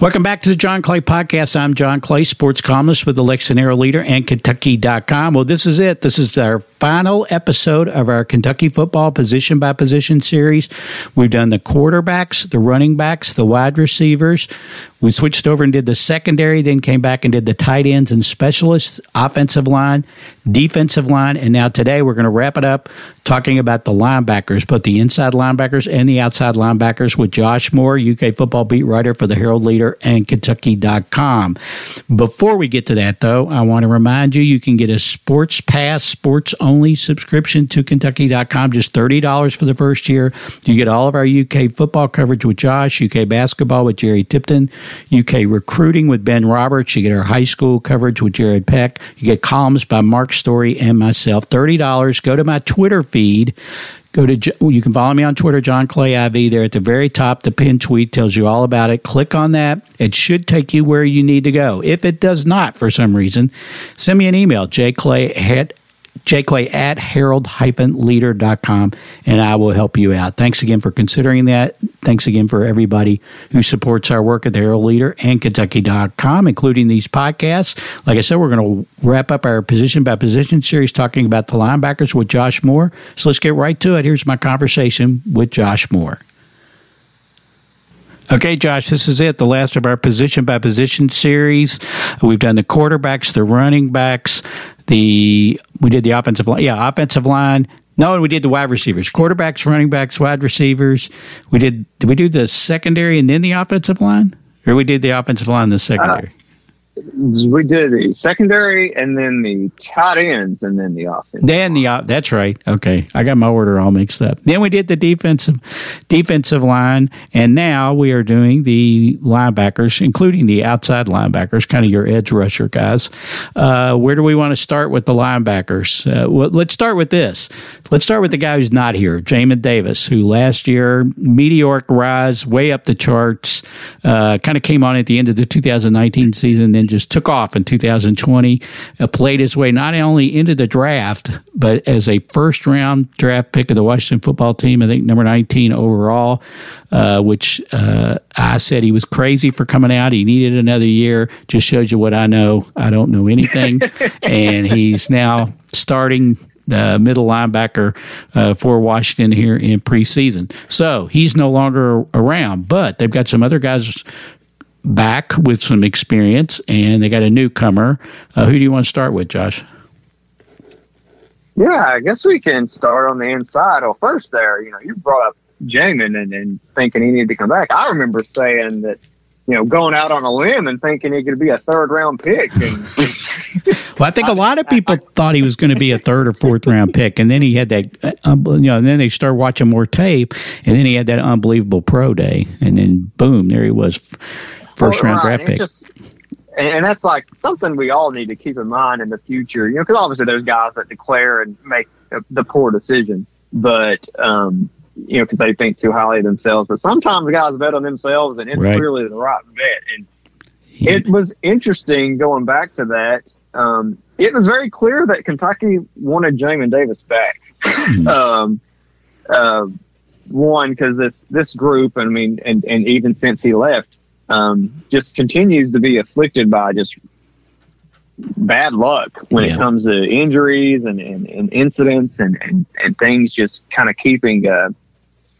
Welcome back to the John Clay Podcast. I'm John Clay, sports columnist with the Lexington Herald-Leader and Kentucky.com. Well, this is it. This is our final episode of our Kentucky football position by position series. We've done the quarterbacks, the running backs, the wide receivers. We switched over and did the secondary, then came back and did the tight ends and specialists, offensive line, defensive line, and now today we're going to wrap it up talking about the linebackers, both the inside linebackers and the outside linebackers with Josh Moore, UK football beat writer for the Herald Leader and Kentucky.com. Before we get to that, though, I want to remind you you can get a Sports Pass, sports only subscription to Kentucky.com, just $30 for the first year. You get all of our UK football coverage with Josh, UK basketball with Jerry Tipton, UK recruiting with Ben Roberts. You get our high school coverage with Jared Peck. You get columns by Mark Story and myself. $30. Go to my Twitter feed. Go to you can follow me on Twitter, John Clay IV. There at the very top, the pinned tweet tells you all about it. Click on that. It should take you where you need to go. If it does not, for some reason, send me an email, jclay at jclay at herald-leader.com and I will help you out. Thanks again for considering that. Thanks again for everybody who supports our work at the Herald Leader and Kentucky.com, including these podcasts. Like I said, we're going to wrap up our position by position series talking about the linebackers with Josh Moore. So let's get right to it. Here's my conversation with Josh Moore. Okay, Josh, this is it, the last of our position by position series. We've done the quarterbacks, the running backs, the we did the offensive line. Yeah, offensive line. No, we did the wide receivers, quarterbacks, running backs, wide receivers. We did. Did we do the secondary and then the offensive line, or we did the offensive line and the secondary? We did the secondary and then the tight ends and then the offense. Then the uh, that's right. Okay, I got my order all mixed up. Then we did the defensive defensive line, and now we are doing the linebackers, including the outside linebackers, kind of your edge rusher guys. Uh, where do we want to start with the linebackers? Uh, well, let's start with this. Let's start with the guy who's not here, Jamin Davis, who last year meteoric rise, way up the charts, uh, kind of came on at the end of the 2019 season, then just took off in 2020. Uh, played his way not only into the draft, but as a first round draft pick of the Washington football team, I think number 19 overall, uh, which uh, I said he was crazy for coming out. He needed another year. Just shows you what I know. I don't know anything. and he's now starting uh, middle linebacker uh, for Washington here in preseason. So he's no longer around, but they've got some other guys back with some experience, and they got a newcomer. Uh, who do you want to start with, Josh? Yeah, I guess we can start on the inside. Well, first there, you know, you brought up Jamin and, and thinking he needed to come back. I remember saying that, you know, going out on a limb and thinking he could be a third round pick. And Well, I think a lot of people thought he was going to be a third or fourth round pick, and then he had that, uh, um, you know, and then they started watching more tape, and then he had that unbelievable pro day, and then boom, there he was, first Well, round right, draft and pick. Just, and, that's like something we all need to keep in mind in the future, you know, because obviously there's guys that declare and make the- poor decision, but, um, you know, because they think too highly of themselves. But sometimes the guys bet on themselves, and it's Right. really the right bet. And it was interesting going back to that. Um, it was very clear that Kentucky wanted Jamin Davis back. um, uh, one because this this group, I mean, and and even since he left, um, just continues to be afflicted by just bad luck when Yeah. it comes to injuries and, and, and incidents and, and, and things just kind of keeping uh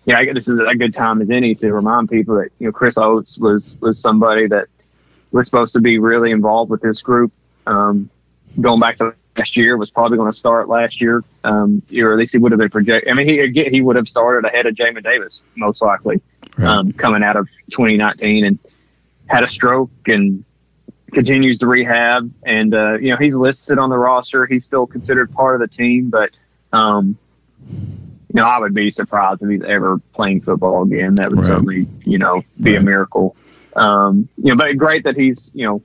you know, I this is a good time as any to remind people that, you know, Chris Oats was, was somebody that was supposed to be really involved with this group. Um, going back to last year was probably going to start last year. Um, or at least he would have been projected. I mean, he, again, he would have started ahead of Jamin Davis, most likely, Right. um, coming out of 2019. And, had a stroke and continues to rehab. And uh, you know, he's listed on the roster. He's still considered part of the team, but um, you know, I would be surprised if he's ever playing football again. That would Right. certainly, you know, be a miracle. Um, you know, but great that he's, you know,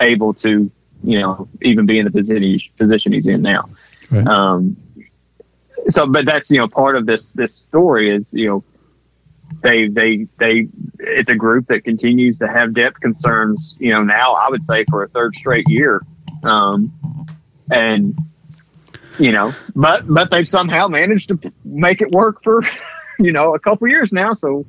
able to, you know, even be in the position position he's in now. Right. Um, so, but that's you know part of this this story is you know they they they it's a group that continues to have depth concerns. You know, now I would say for a third straight year, um, and you know, but but they've somehow managed to make it work for you know a couple years now. So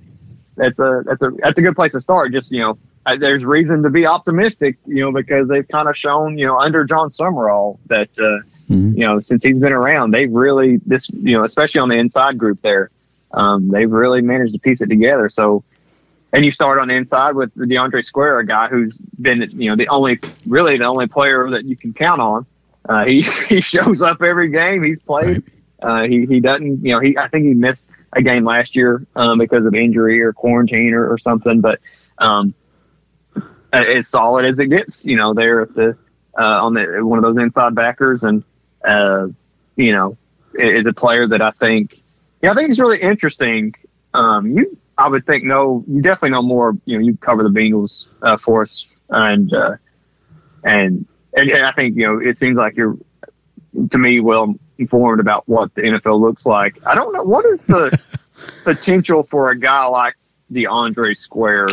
that's a that's a that's a good place to start. Just you know, there's reason to be optimistic. You know, because they've kind of shown you know under Jon Sumrall that. Uh, Mhm. you know, since he's been around, they've really this, you know, especially on the inside group there, um, they've really managed to piece it together. So, and you start on the inside with the De'Andre Square, a guy who's been, you know, the only, really the only player that you can count on. Uh, he he shows up every game he's played. Uh, he he doesn't, you know, he I think he missed a game last year um, because of injury or quarantine or, or something, but um, as solid as it gets, you know, there at the uh, on the one of those inside backers and uh, you know, is a player that I think, yeah, I think it's really interesting. Um, you, I would think, no, you definitely know more. You know, you cover the Bengals uh, for us, and uh, and and I think you know, it seems like you're, to me, well informed about what the NFL looks like. I don't know what is the potential for a guy like De'Andre Square,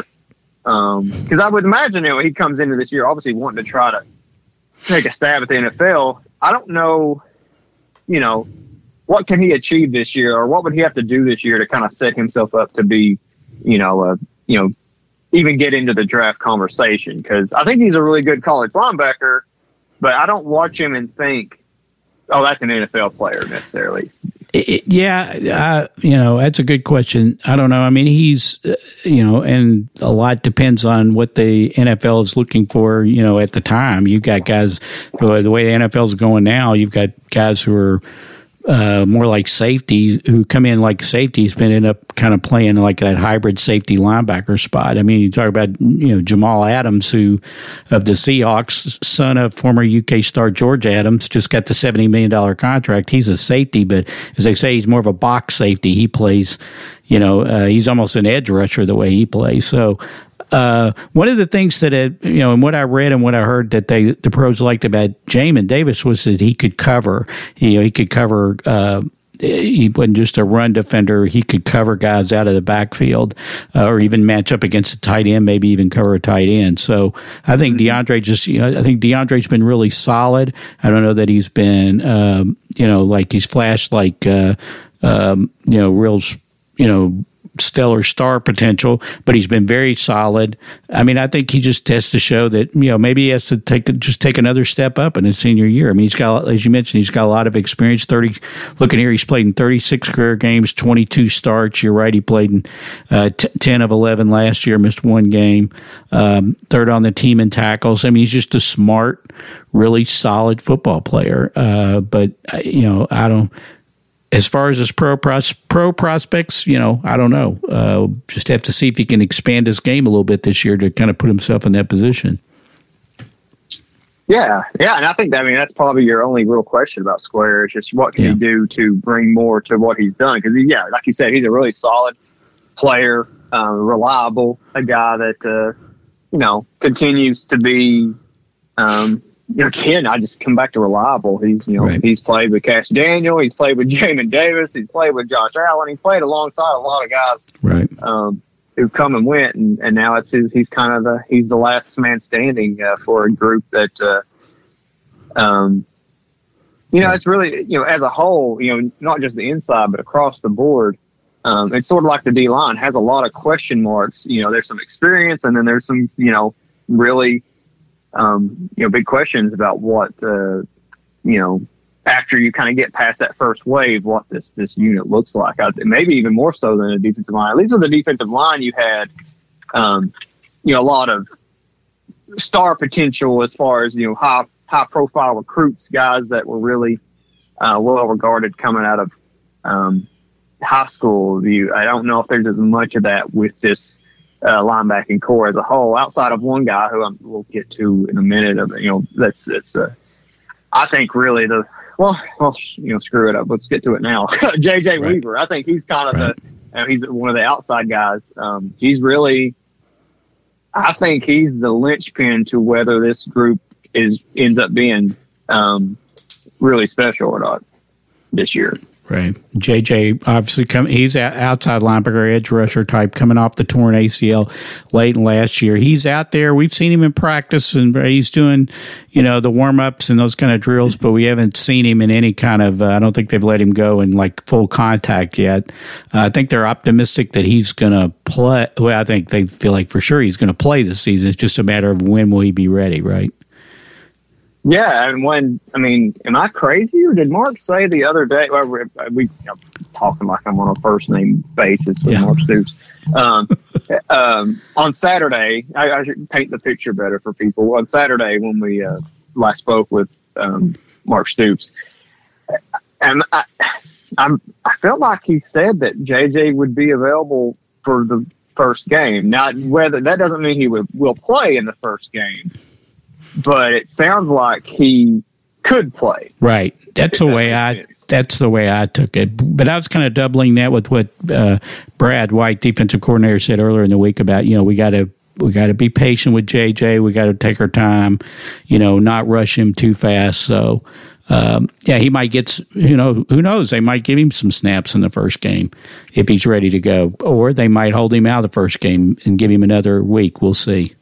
because I would imagine you know he comes into this year obviously wanting to try to take a stab at the NFL. I don't know, you know, what can he achieve this year, or what would he have to do this year to kind of set himself up to be, you know, uh, you know, even get into the draft conversation? Because I think he's a really good college linebacker, but I don't watch him and think, oh, that's an NFL player necessarily. It- it- yeah, uh, you know, that's a good question. I don't know. I mean, he's, uh, you know, and a lot depends on what the NFL is looking for, you know, at the time. You've got guys, the the way the NFL is going now, you've got guys who are uh, more like safeties who come in like safeties, but end up kind of playing like that hybrid safety linebacker spot. I mean, you talk about you know Jamal Adams, who of the Seahawks, son of former UK star George Adams, just got the seventy million dollar contract. He's a safety, but as they say, he's more of a box safety. He plays, you know, uh, he's almost an edge rusher the way he plays. So. Uh, one of the things that it, you know, and what I read and what I heard that they the pros liked about Jamin Davis was that he could cover. You know, he could cover. Uh, he wasn't just a run defender. He could cover guys out of the backfield, uh, or even match up against a tight end. Maybe even cover a tight end. So I think De'Andre just. You know, I think De'Andre's been really solid. I don't know that he's been. Um, you know, like he's flashed like. Uh, um, you know, real. You know stellar star potential, but he's been very solid. I mean, I think he just has to show that you know maybe he has to take just take another step up in his senior year. I mean, he's got as you mentioned, he's got a lot of experience. Thirty, looking here, he's played in thirty six career games, twenty two starts. You're right, he played in uh, t- ten of eleven last year, missed one game, um, third on the team in tackles. I mean, he's just a smart, really solid football player. Uh, but uh, you know, I don't as far as his pro pros, pro prospects, you know, I don't know. Uh, just have to see if he can expand his game a little bit this year to kind of put himself in that position. Yeah, yeah, and I think that I mean that's probably your only real question about Square is just what can Yeah. he do to bring more to what he's done? Because yeah, like you said, he's a really solid player, uh, reliable, a guy that uh, you know continues to be. Um, again, I just come back to reliable. He's you know Right. he's played with Kash Daniel, he's played with Jamin Davis, he's played with Josh Allen, he's played alongside a lot of guys Right. um, who come and went, and, and now it's his, he's kind of the he's the last man standing uh, for a group that, uh, um, you know, it's really you know as a whole, you know, not just the inside but across the board. Um, it's sort of like the D line has a lot of question marks. You know, there's some experience, and then there's some you know really um, you know big questions about what uh, you know after you kind of get past that first wave, what this this unit looks like. I, maybe even more so than a defensive line. At least with the defensive line, you had um, you know a lot of star potential as far as you know high high profile recruits, guys that were really uh, well regarded coming out of um, high school. You, I don't know if there's as much of that with this uh, linebacking corps as a whole, outside of one guy who I'm, we'll get to in a minute. Of you know, that's it's. Uh, I think really the well, well, you know, screw it up. Let's get to it now. JJ Right. Weaver. I think he's kind of Right. the. You know, he's one of the outside guys. Um, he's really. I think he's the linchpin to whether this group is ends up being um, really special or not this year. Right. JJ obviously come he's outside linebacker, edge rusher type coming off the torn ACL late last year. He's out there. We've seen him in practice and he's doing, you know, the warm ups and those kind of drills, but we haven't seen him in any kind of uh, I don't think they've let him go in like full contact yet. Uh, I think they're optimistic that he's going to play. Well, I think they feel like for sure he's going to play this season. It's just a matter of when will he be ready, right? Yeah, and when I mean, am I crazy or did Mark say the other day? Well, we, I'm talking like I'm on a first name basis with Yeah. Mark Stoops. Um, um, on Saturday, I, I should paint the picture better for people. On Saturday, when we uh, last spoke with um, Mark Stoops, and I, I'm I felt like he said that JJ would be available for the first game. Now, whether that doesn't mean he would, will play in the first game, but it sounds like he could play. Right. That's the that way I. sense. That's the way I took it. But I was kind of doubling that with what uh, Brad White, defensive coordinator, said earlier in the week about you know we got to we got to be patient with JJ. We got to take our time. You know, not rush him too fast. So. Um, yeah, he might get, you know, who knows? They might give him some snaps in the first game if he's ready to go, or they might hold him out of the first game and give him another week. We'll see.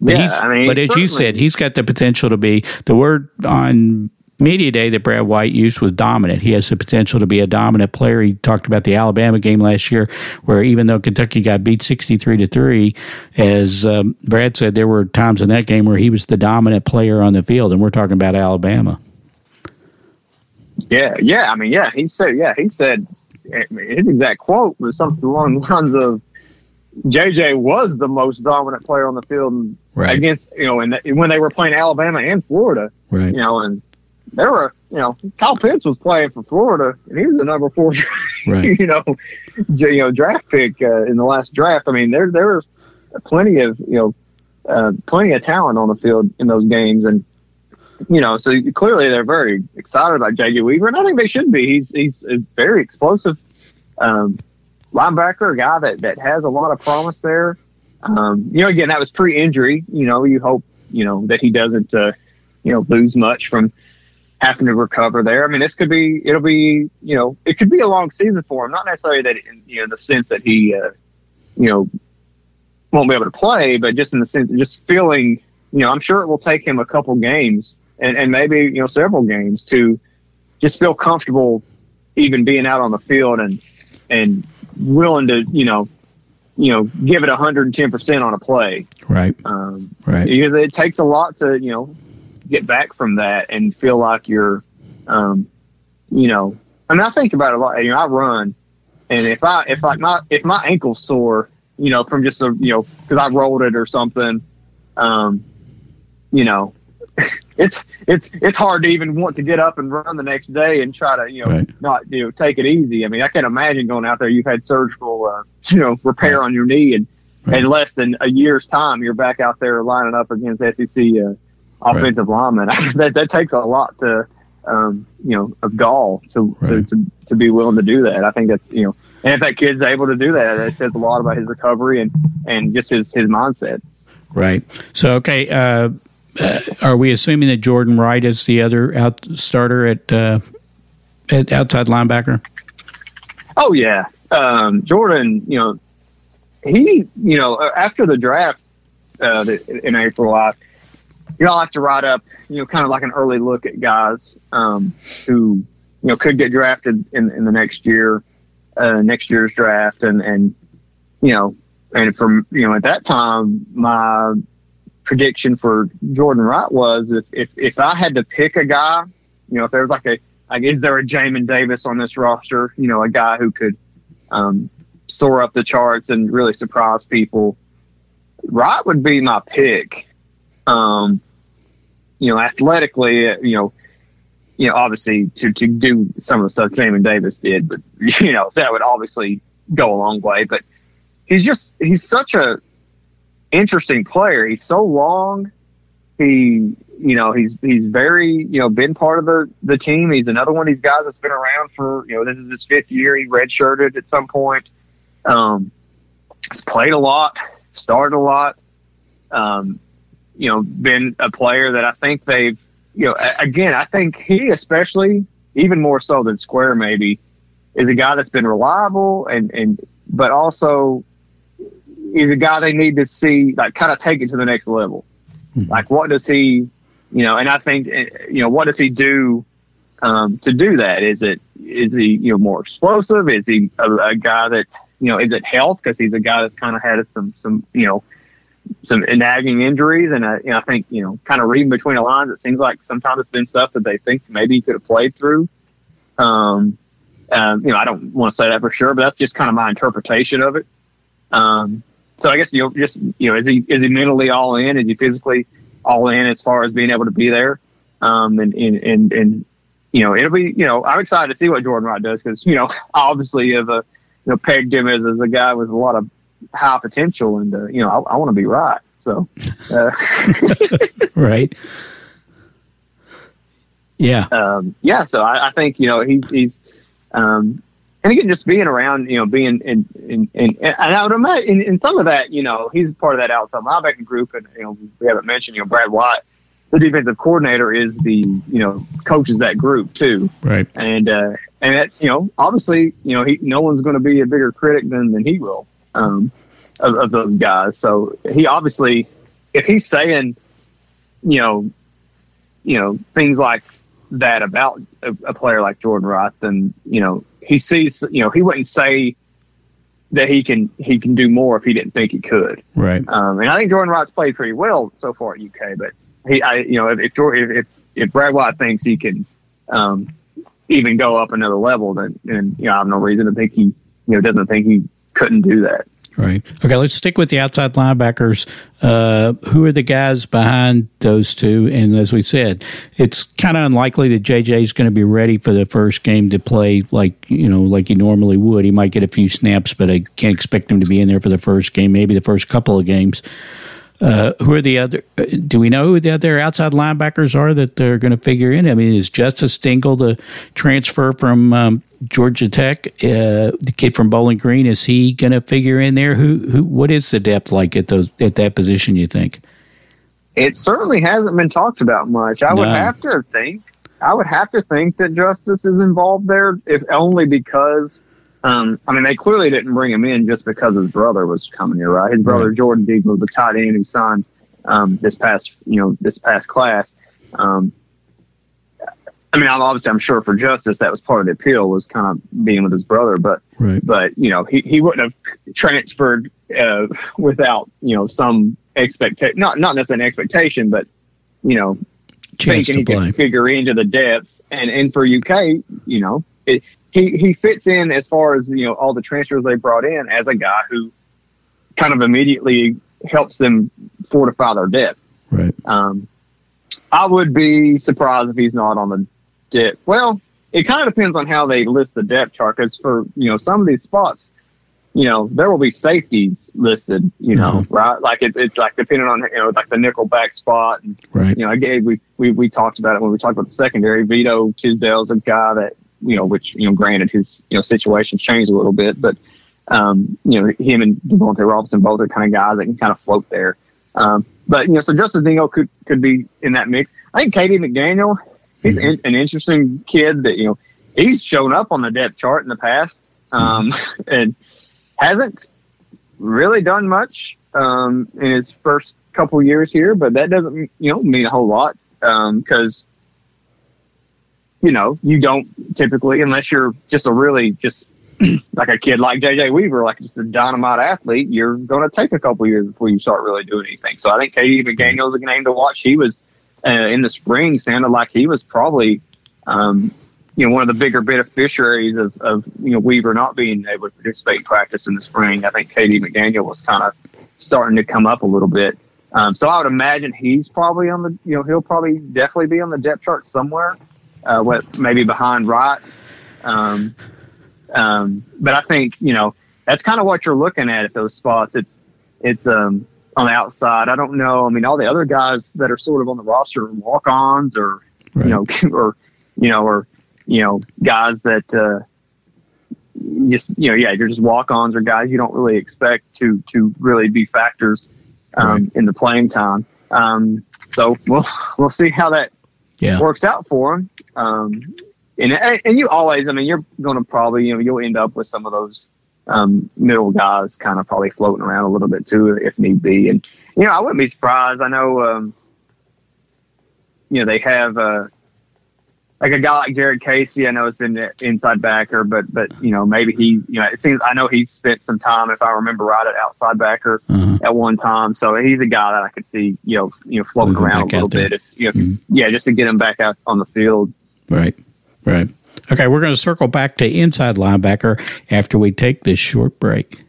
But Yeah, I mean, but as you said, he's got the potential to be the word on media day that Brad White used was dominant. He has the potential to be a dominant player. He talked about the Alabama game last year, where even though Kentucky got beat sixty three to three, as um, Brad said, there were times in that game where he was the dominant player on the field, and we're talking about Alabama. Yeah, yeah. I mean, yeah. He said, yeah. He said his exact quote was something along the lines of, "JJ was the most dominant player on the field Right. against you know, and when they were playing Alabama and Florida, Right. you know, and there were you know, Kyle Pitts was playing for Florida, and he was the number four, Right. you know, you know, draft pick uh, in the last draft. I mean, there there was plenty of you know, uh, plenty of talent on the field in those games, and you know, so clearly they're very excited about JJ Weaver, and I think they should be. He's he's a very explosive um, linebacker, a guy that that has a lot of promise there. Um, you know, again, that was pre-injury. You know, you hope you know that he doesn't uh, you know lose much from having to recover there. I mean, this could be it'll be you know it could be a long season for him. Not necessarily that in, you know the sense that he uh, you know won't be able to play, but just in the sense of just feeling you know I'm sure it will take him a couple games and and maybe you know several games to just feel comfortable even being out on the field and and willing to you know you know give it 110 percent on a play Right. um, Right. because it takes a lot to you know get back from that and feel like you're um, you know I mean I think about it a lot you know I run and if I if like my if my ankle's sore you know from just a you know because I rolled it or something um, you know it's it's it's hard to even want to get up and run the next day and try to you know Right. not you know take it easy. I mean, I can't imagine going out there. You've had surgical uh, you know repair on your knee, and Right. in less than a year's time, you're back out there lining up against SEC uh, offensive linemen. that that takes a lot to um, you know of gall to, to to to be willing to do that. I think that's you know, and if that kid's able to do that, it says a lot about his recovery and and just his his mindset. Right. So, okay, uh, uh, are we assuming that Jordan Wright is the other out starter at uh, at outside linebacker? Oh yeah, um, Jordan. You know, he. You know, uh, after the draft uh, in April, I you know I like to write up you know kind of like an early look at guys um, who you know could get drafted in in the next year, uh, next year's draft, and and you know, and from you know at that time my prediction for Jordan Wright was if if if I had to pick a guy, you know, if there was like a like, is there a Jamin Davis on this roster? You know, a guy who could um, soar up the charts and really surprise people. Wright would be my pick. Um, you know, athletically, uh, you know, you know, obviously to, to do some of the stuff Jamin Davis did, but you know, that would obviously go a long way. But he's just he's such a interesting player. He's so long. He you know he's he's very you know been part of the the team. He's another one of these guys that's been around for you know this is his fifth year. He redshirted at some point. Um, he's played a lot, started a lot. Um, you know, been a player that I think they've you know again I think he especially even more so than Square maybe is a guy that's been reliable and and but also he's a guy they need to see like kind of take it to the next level. Mm-hmm. Like what does he, you know? And I think you know what does he do um, to do that? Is it is he you know more explosive? Is he a, a guy that you know is it health because he's a guy that's kind of had some some you know some nagging injuries and I, you know, I think you know kind of reading between the lines it seems like sometimes it's been stuff that they think maybe he could have played through. Um, um, you know, I don't want to say that for sure, but that's just kind of my interpretation of it. Um, so I guess you know, just you know, is he is he mentally all in? Is he physically all in as far as being able to be there? Um, and and and, and you know, it'll be you know, I'm excited to see what Jordan Wright does because you know, obviously, have a you know pegged him as, as a guy with a lot of high potential, and uh, you know, I, I want to be right. So, uh, right. Yeah. Um, yeah. So I, I, think, you know, he's, he's, um, and again, just being around, you know, being in, in, in, and I would imagine in, in, some of that, you know, he's part of that outside linebacker group. And, you know, we haven't mentioned, you know, Brad White, the defensive coordinator is the, you know, coaches that group too. Right. And, uh, and that's, you know, obviously, you know, he, no one's going to be a bigger critic than, than he will, um, of, of those guys. So he obviously, if he's saying, you know, you know, things like that about a, a player like Jordan Wright, then, you know, he sees, you know, he wouldn't say that he can he can do more if he didn't think he could. Right. Um, and I think Jordan Wright's played pretty well so far at UK, but he, I, you know, if if if, if Brad White thinks he can um, even go up another level, then, then you know, I have no reason to think he, you know, doesn't think he couldn't do that. Right. Okay, let's stick with the outside linebackers. Uh, who are the guys behind those two? And as we said, it's kind of unlikely that JJ is going to be ready for the first game to play like you know like he normally would. He might get a few snaps, but I can't expect him to be in there for the first game. Maybe the first couple of games. Uh, who are the other? Uh, do we know who the other outside linebackers are that they're going to figure in? I mean, is Justice Dingle the transfer from um, Georgia Tech, uh, the kid from Bowling Green? Is he going to figure in there? Who, who? What is the depth like at those at that position? You think? It certainly hasn't been talked about much. I no. would have to think. I would have to think that Justice is involved there, if only because um, I mean, they clearly didn't bring him in just because his brother was coming here, right? His brother right. Jordan Dingle was the tight end who signed um, this past, you know, this past class. Um, I mean, obviously, I'm sure for Justice that was part of the appeal was kind of being with his brother, but right. but you know, he, he wouldn't have transferred uh, without you know some expectation, not not necessarily an expectation, but you know, Chance thinking he play. could figure into the depth. And and for UK, you know, it, he he fits in as far as you know all the transfers they brought in as a guy who kind of immediately helps them fortify their depth. Right. Um, I would be surprised if he's not on the depth. Well, it kind of depends on how they list the depth chart. Because for you know some of these spots, you know there will be safeties listed. You know, Mm-hmm. right? Like it's it's like depending on you know like the nickel back spot. And, Right. You know, again we, we we talked about it when we talked about the secondary. Vito Tisdale's a guy that you know, which you know, granted his you know situation's changed a little bit, but um, you know, him and Devontae Robinson both are kind of guys that can kind of float there. Um, but you know, so Justice Dingle could could be in that mix. I think Katie McDaniel, he's in, an interesting kid that you know he's shown up on the depth chart in the past um, and hasn't really done much um, in his first couple years here, but that doesn't you know mean a whole lot because you know, you don't typically, unless you're just a really just like a kid like JJ Weaver, like just a dynamite athlete, you're going to take a couple years before you start really doing anything. So I think Katie McDaniel's a name to watch. He was uh, in the spring sounded like he was probably, um, you know, one of the bigger beneficiaries of, of, you know, Weaver not being able to participate in practice in the spring. I think Katie McDaniel was kind of starting to come up a little bit. Um, so I would imagine he's probably on the, you know, he'll probably definitely be on the depth chart somewhere uh, what maybe behind Wright. Um, um, but I think you know that's kind of what you're looking at at those spots. It's it's um on the outside. I don't know. I mean, all the other guys that are sort of on the roster are walk-ons or Right. you know or you know or you know guys that uh, just you know yeah you're just walk-ons or guys you don't really expect to to really be factors um, Right. in the playing time. Um, so we'll we'll see how that Yeah. works out for him. Um, and and you always, I mean, you're going to probably you know you'll end up with some of those um, middle guys kind of probably floating around a little bit too if need be. And you know, I wouldn't be surprised. I know, um, you know, they have uh, like a guy like Jared Casey. I know has been the inside backer, but but you know maybe he you know it seems I know he spent some time if I remember right at outside backer Uh-huh. at one time. So he's a guy that I could see you know you know floating Moving around a little bit if you know, Mhm. yeah just to get him back out on the field. Right. Right. Okay, we're going to circle back to inside linebacker after we take this short break.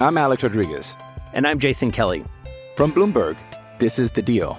I'm Alex Rodriguez. And I'm Jason Kelly. From Bloomberg, this is The Deal.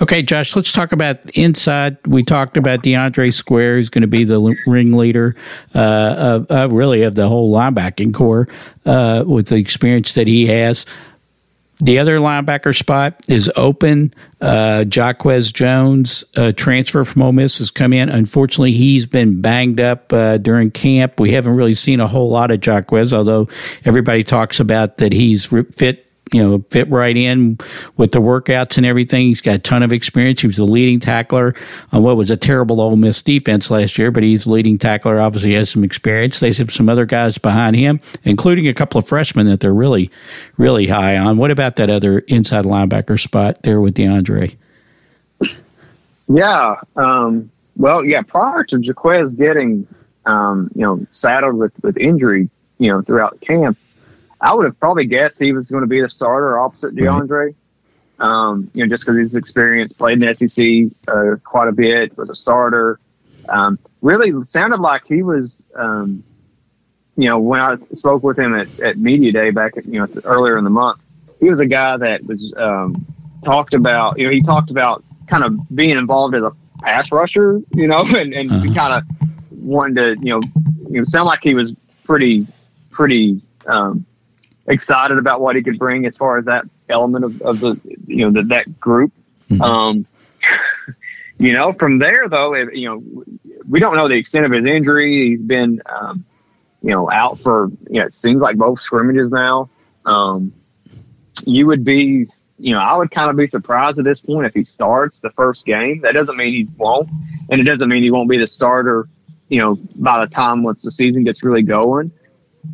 Okay, Josh, let's talk about inside. We talked about De'Andre Square, who's going to be the ringleader, uh, of, uh, really, of the whole linebacking corps uh, with the experience that he has. The other linebacker spot is open. Uh, Jacquez Jones, uh, transfer from Ole Miss, has come in. Unfortunately, he's been banged up uh, during camp. We haven't really seen a whole lot of Jacquez, although everybody talks about that he's fit you know, fit right in with the workouts and everything. He's got a ton of experience. He was the leading tackler on what was a terrible Ole Miss defense last year, but he's leading tackler. Obviously, has some experience. They have some other guys behind him, including a couple of freshmen that they're really, really high on. What about that other inside linebacker spot there with De'Andre? Yeah. Um, well, yeah. Prior to Jacquez getting, um, you know, saddled with with injury, you know, throughout camp, I would have probably guessed he was going to be the starter opposite De'Andre. Um, you know, just because he's experienced, played in the SEC uh, quite a bit, was a starter. Um, really sounded like he was. Um, you know, when I spoke with him at, at media day back, at, you know, earlier in the month, he was a guy that was um, talked about. You know, he talked about kind of being involved as a pass rusher. You know, and and Uh-huh. kind of wanted to, you know, you know, sound like he was pretty, pretty um, excited about what he could bring as far as that element of, of the, you know, the, that group. Mhm. Um, you know, from there though, if, you know, we don't know the extent of his injury. He's been, um, you know, out for, you know, it seems like both scrimmages now. Um, you would be, you know, I would kind of be surprised at this point if he starts the first game. That doesn't mean he won't, and it doesn't mean he won't be the starter, you know, by the time once the season gets really going.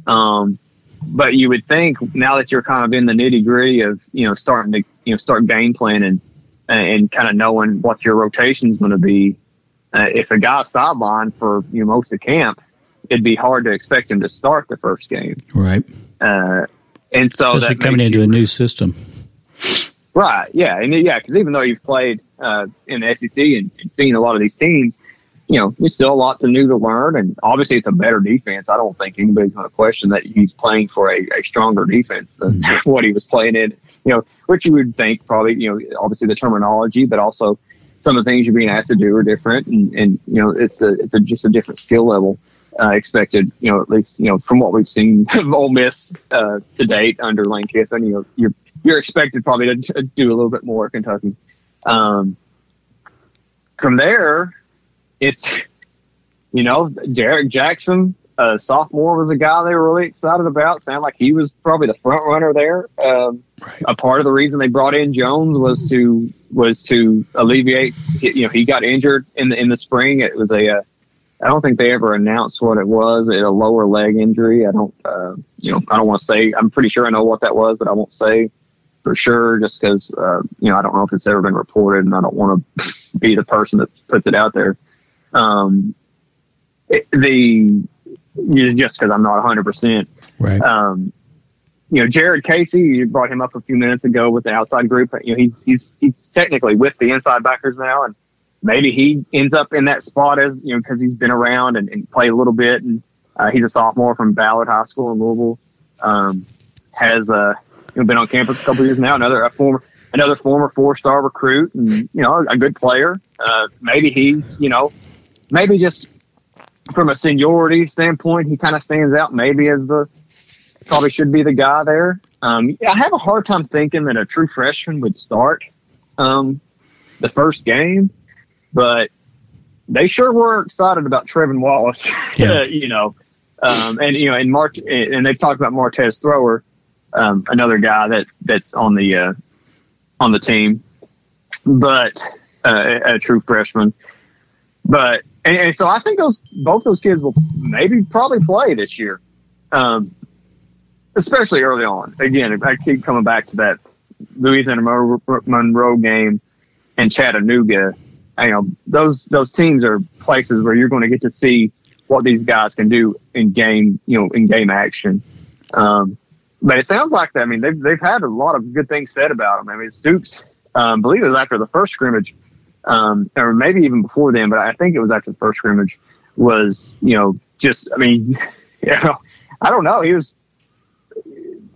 Um, but you would think now that you're kind of in the nitty gritty of, you know, starting to, you know, start game planning and, and kind of knowing what your rotation is going to be. Uh, if a guy's sidelined for you know, most of camp, it'd be hard to expect him to start the first game. Right. Uh, and so Especially coming into you- a new system. Right. Yeah. And yeah, because even though you've played uh, in the SEC and, and seen a lot of these teams, you know, there's still a lot to new to learn. And obviously, it's a better defense. I don't think anybody's going to question that he's playing for a, a stronger defense than what he was playing in. You know, which you would think probably, you know, obviously the terminology, but also some of the things you're being asked to do are different. And, and you know, it's a, it's a, just a different skill level. Uh, expected, you know, at least, you know, from what we've seen of Ole Miss uh, to date under Lane Kiffin, you know, you're you're expected probably to, to do a little bit more at Kentucky. Um, from there, it's you know D'Eryk Jackson, uh, sophomore, was a guy they were really excited about. Sounded like he was probably the front runner there. Um, Right. A part of the reason they brought in Jones was to was to alleviate. You know, he got injured in the in the spring. It was a uh, I don't think they ever announced what it was. It A lower leg injury. I don't, uh, you know, I don't want to say. I'm pretty sure I know what that was, but I won't say for sure, just because, uh, you know, I don't know if it's ever been reported, and I don't want to be the person that puts it out there. Um, the just because I'm not 100. percent Right. um, you know, Jared Casey, you brought him up a few minutes ago with the outside group. You know, he's he's he's technically with the inside backers now, and maybe he ends up in that spot as you know because he's been around and, and played a little bit, and uh, he's a sophomore from Ballard High School in Louisville. Um, has uh, you know, been on campus a couple years now. Another a former another former four star recruit, and you know a good player. Uh, maybe he's you know maybe just from a seniority standpoint, he kind of stands out. Maybe as the probably should be the guy there. Um, I have a hard time thinking that a true freshman would start um, the first game, but they sure were excited about Trevin Wallace. Yeah. you know, um, and you know, and Mark, and they've talked about Martez Thrower, um, another guy that that's on the uh, on the team, but uh, a true freshman. But and, and, so I think those both those kids will maybe probably play this year, um, especially early on. Again, I keep coming back to that Louisiana Monroe game and Chattanooga. You know, those those teams are places where you're going to get to see what these guys can do in game. You know, in game action. Um, but it sounds like that. I mean, they've they've had a lot of good things said about them. I mean, Stoops, um, believe it was after the first scrimmage um, or maybe even before then, but I think it was after the first scrimmage, was, you know, just, I mean, you know, I don't know. He was,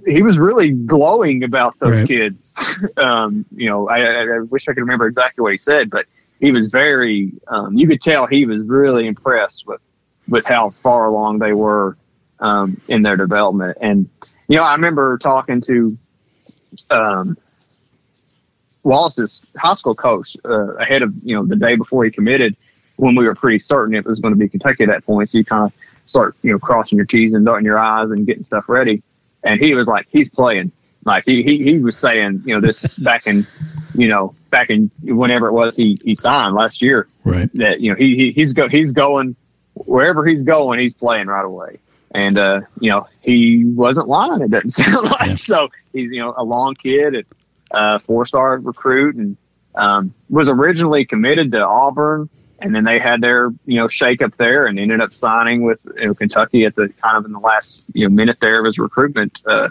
he was really glowing about those right. kids. um, you know, I, I, wish I could remember exactly what he said, but he was very, um, you could tell he was really impressed with, with how far along they were, um, in their development. And, you know, I remember talking to, um, Wallace's high school coach uh, ahead of you know the day before he committed when we were pretty certain it was going to be Kentucky at that point. So you kind of start you know crossing your T's and dotting your I's and getting stuff ready. And he was like, he's playing. Like he he, he was saying, you know, this back in you know back in whenever it was he he signed last year. Right. That you know he, he he's go he's going wherever he's going, he's playing right away. And uh, you know, he wasn't lying. It doesn't sound like yeah. so. He's you know a long kid. And, uh, four star recruit and um, was originally committed to Auburn. And then they had their, you know, shake up there and ended up signing with you know, Kentucky at the kind of in the last, you know, minute there of his recruitment. Uh,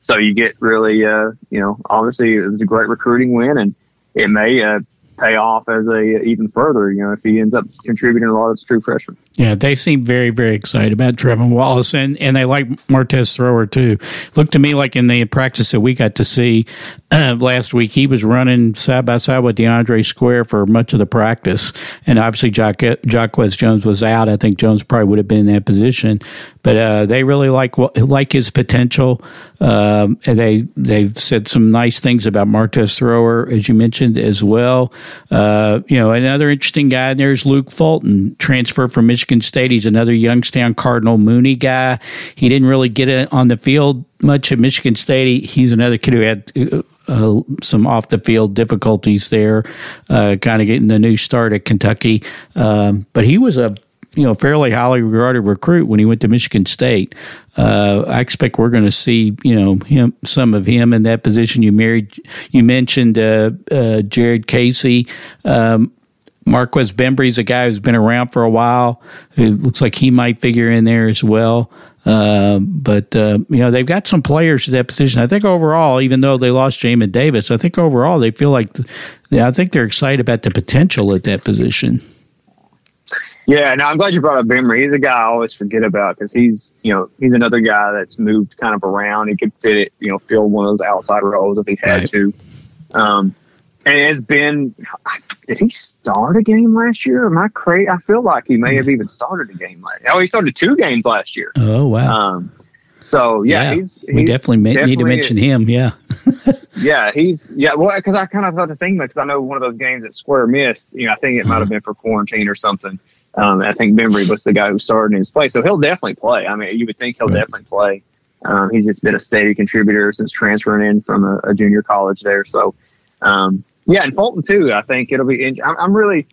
so you get really, uh, you know, obviously it was a great recruiting win and it may, uh, pay off as a even further, you know, if he ends up contributing a lot as a true freshman. Yeah, they seem very, very excited about Trevin Wallace, and, and they like Martez Thrower too. Looked to me like in the practice that we got to see uh, last week, he was running side by side with De'Andre Square for much of the practice, and obviously Jacquez Jones was out. I think Jones probably would have been in that position, but uh, they really like like his potential. Um, and they they've said some nice things about Martez Thrower, as you mentioned as well. Uh, you know, another interesting guy there is Luke Fulton, transfer from Michigan State. He's another Youngstown Cardinal Mooney guy. He didn't really get it on the field much at Michigan State. He, he's another kid who had. Uh, uh some off the field difficulties there, uh, kind of getting the new start at Kentucky. Um, but he was a you know fairly highly regarded recruit when he went to Michigan State. Uh, I expect we're going to see you know him some of him in that position. You married you mentioned uh, uh, Jared Casey. Um, Marquez Bembry's a guy who's been around for a while. It looks like he might figure in there as well. Uh, but uh, you know they've got some players at that position. I think overall, even though they lost Jamin Davis, I think overall they feel like yeah, I think they're excited about the potential at that position. Yeah, no, I'm glad you brought up Bembry. He's a guy I always forget about because he's, you know, he's another guy that's moved kind of around. He could fit it, you know, fill one of those outside roles if he had right. to. Um, and it's been, did he start a game last year? Am I crazy? I feel like he may have even started a game last. Oh, he started two games last year. Oh wow. Um, so yeah, yeah. He's, we definitely, definitely, need to mention him. Yeah. yeah, he's yeah. Well, because I kind of thought the thing because I know one of those games that Square missed. You know, I think it might have been for quarantine or something. Um, I think Bembry was the guy who started in his place, so he'll definitely play. I mean, you would think he'll right. definitely play. Um, he's just been a steady contributor since transferring in from a, a junior college there. So, um, yeah, and Fulton too. I think it'll be. In, I'm, I'm, really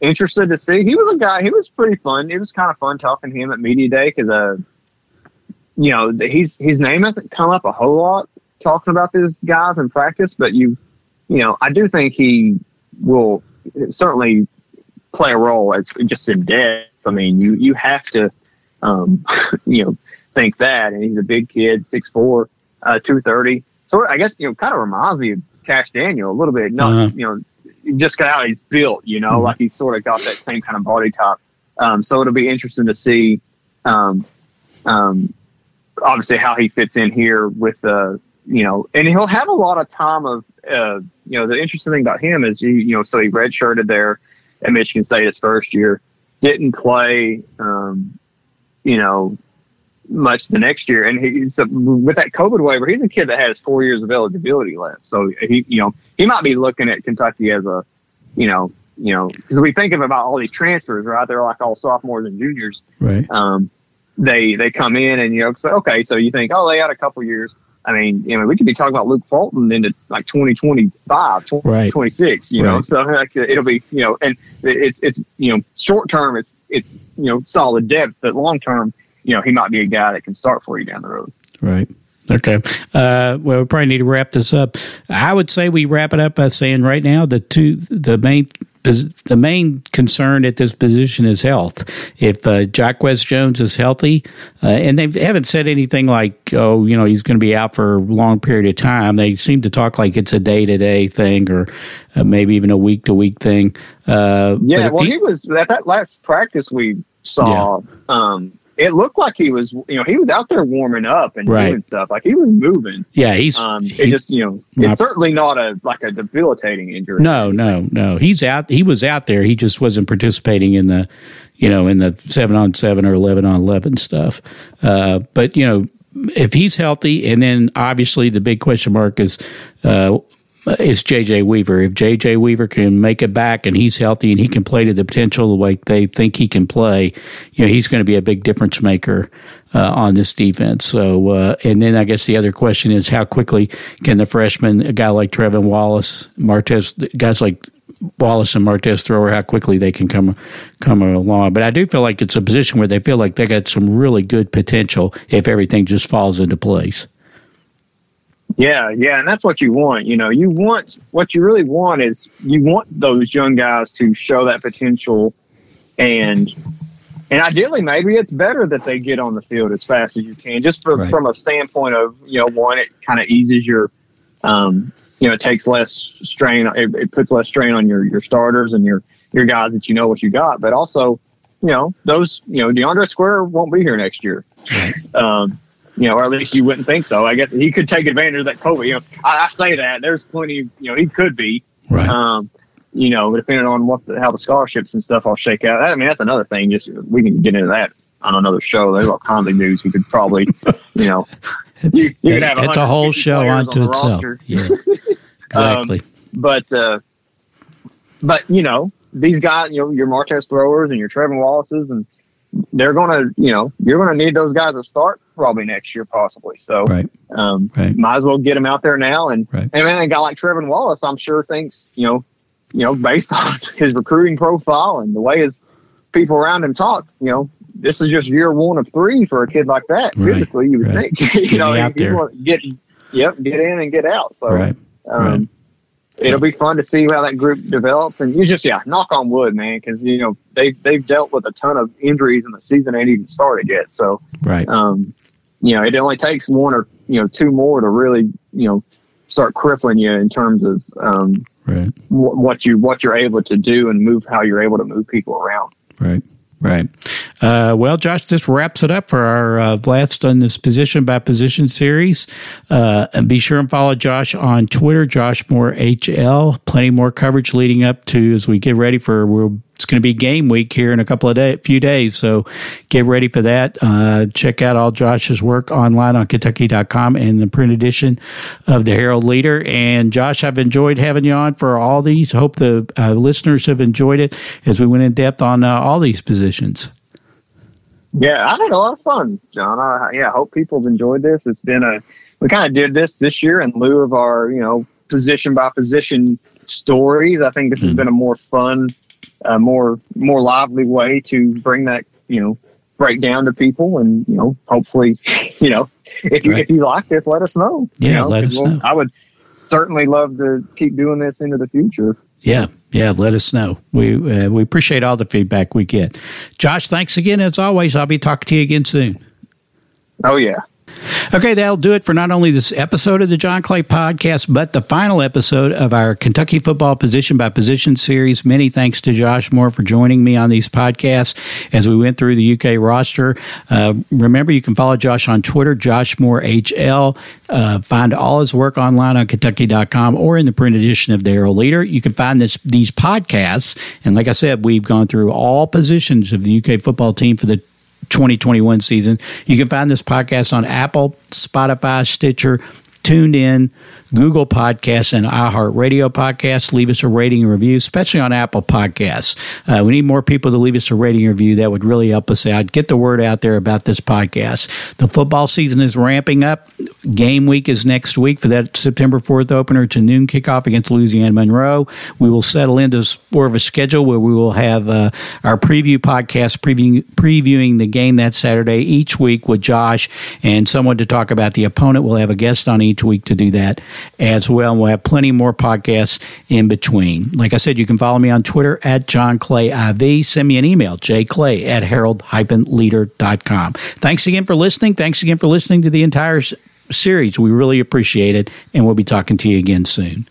interested to see. He was a guy. He was pretty fun. It was kind of fun talking to him at media day because, uh, you know, he's his name hasn't come up a whole lot talking about these guys in practice, but you, you know, I do think he will certainly play a role as just in depth. I mean, you you have to, um, you know, think that. And he's a big kid, six four. uh, two thirty. So I guess you know, kind of reminds me of Kash Daniel a little bit. Not Uh-huh. you know, just got how he's built. You know, like he's sort of got that same kind of body type. Um, so it'll be interesting to see. Um, um, obviously how he fits in here with the you know, and he'll have a lot of time of uh, you know the interesting thing about him is you you know so he redshirted there at Michigan State his first year, didn't play um, you know much the next year, and he's with that COVID waiver, he's a kid that has four years of eligibility left, so he you know he might be looking at Kentucky as a you know you know because we think of about all these transfers right they're like all sophomores and juniors Right. um, they they come in and you know say, okay, so you think oh they had a couple years. I mean, you know, we could be talking about Luke Fulton into like 2025, 20, Right. 26, you know, so like, it'll be, you know, and it's, it's, you know, short term, it's, it's, you know, solid depth, but long term, you know, he might be a guy that can start for you down the road. Right. Okay. Uh, well, we probably need to wrap this up. I would say we wrap it up by saying right now the two the main the main concern at this position is health. If uh, Jacquez Jones is healthy, uh, and they haven't said anything like, oh, you know, he's going to be out for a long period of time. They seem to talk like it's a day to day thing or uh, maybe even a week to week thing. Uh, Yeah, well, he- he was at that last practice we saw. Um, it looked like he was, you know, he was out there warming up and Right. doing stuff. Like he was moving. yeah, he's Um, he- it just, you know, not- it's certainly not a like a debilitating injury. No, no, no. He's out. He was out there. He just wasn't participating in the, you know, in the seven on seven or eleven on eleven stuff. Uh, but you know, if he's healthy, and then obviously the big question mark is. Uh, is JJ Weaver. If JJ Weaver can make it back and he's healthy and he can play to the potential the way they think he can play, you know, he's going to be a big difference maker uh, on this defense. So, uh, and then I guess the other question is how quickly can the freshman, a guy like Trevin Wallace, Martez, guys like Wallace and Martez Thrower, how quickly they can come come along. But I do feel like it's a position where they feel like they got some really good potential if everything just falls into place. Yeah, yeah, and that's what you want. You know, you want what you really want is you want those young guys to show that potential, and and ideally, maybe it's better that they get on the field as fast as you can, just for, Right. from a standpoint of you know, one, it kind of eases your, um, you know, it takes less strain, it, it puts less strain on your your starters and your your guys that you know what you got, but also, you know, those you know, De'Andre Square won't be here next year. Um, you know, or at least you wouldn't think so. I guess he could take advantage of that COVID. You know, I, I say that there's plenty. You know, he could be. Right. Um, you know, depending on what the, how the scholarships and stuff all shake out. I mean, that's another thing. Just we can get into that on another show. There's all kinds of news we could probably, you know, you, you could have it's a whole show unto on itself. roster. Yeah, exactly. But uh, but you know, these guys, you know, your Martez throwers and your Trevin Wallaces, and they're gonna, you know, you're gonna need those guys to start probably next year, possibly. So right. um, Right. might as well get him out there now. And Right. and man, a guy like Trevin Wallace, I'm sure thinks, you know, you know, based on his recruiting profile and the way his people around him talk, you know, this is just year one of three for a kid like that. Right. Physically, you would Right. think, you know, me out he there. want- get, yep, get in and get out. So, Right. um, Right. It'll be fun to see how that group develops, and you just yeah, knock on wood, man, because you know they've they've dealt with a ton of injuries, and the season ain't even started yet. So, Right. um, you know, it only takes one or you know two more to really you know start crippling you in terms of um, Right. wh- what you what you're able to do and move how you're able to move people around. Right. Right. Uh, well, Josh, this wraps it up for our uh, last on this position by position series. Uh, and be sure and follow Josh on Twitter, Josh Moore HL. Plenty more coverage leading up to as we get ready for we're, it's going to be game week here in a couple of day, few days. So get ready for that. Uh, check out all Josh's work online on Kentucky.com and the print edition of the Herald-Leader. And Josh, I've enjoyed having you on for all these. Hope the uh, listeners have enjoyed it as we went in depth on uh, all these positions. Yeah, I had a lot of fun, John. I, yeah, I hope people have enjoyed this. It's been a we kind of did this this year in lieu of our you know position by position stories. I think this has been a more fun, uh, more more lively way to bring that you know break down to people, and you know hopefully you know if you Right. if you like this, let us know. You Yeah, know, let us we'll- know. I would certainly love to keep doing this into the future. Yeah, yeah. Let us know. We uh, we appreciate all the feedback we get. Josh, thanks again as always. I'll be talking to you again soon. Oh yeah. Okay, that'll do it for not only this episode of the John Clay podcast, but the final episode of our Kentucky football position by position series. Many thanks to Josh Moore for joining me on these podcasts as we went through the UK roster. Uh, remember, you can follow Josh on Twitter, Josh Moore HL. Uh, find all his work online on Kentucky.com or in the print edition of the Herald-Leader. You can find this these podcasts, and like I said, we've gone through all positions of the UK football team for the 2021 season. You can find this podcast on Apple, Spotify, Stitcher, TuneIn, Google Podcasts, and iHeartRadio Podcasts. Leave us a rating and review, especially on Apple Podcasts. Uh, we need more people to leave us a rating and review. That would really help us out. Get the word out there about this podcast. The football season is ramping up. Game week is next week for that September 4th opener to noon kickoff against Louisiana Monroe. We will settle into more of a schedule where we will have uh, our preview podcast previewing, previewing the game that Saturday each week with Josh and someone to talk about the opponent. We'll have a guest on each week to do that as well. We'll have plenty more podcasts in between. Like I said, you can follow me on Twitter at John Clay IV. Send me an email, jclay at herald-leader.com. Thanks again for listening. Thanks again for listening to the entire series. We really appreciate it, and we'll be talking to you again soon.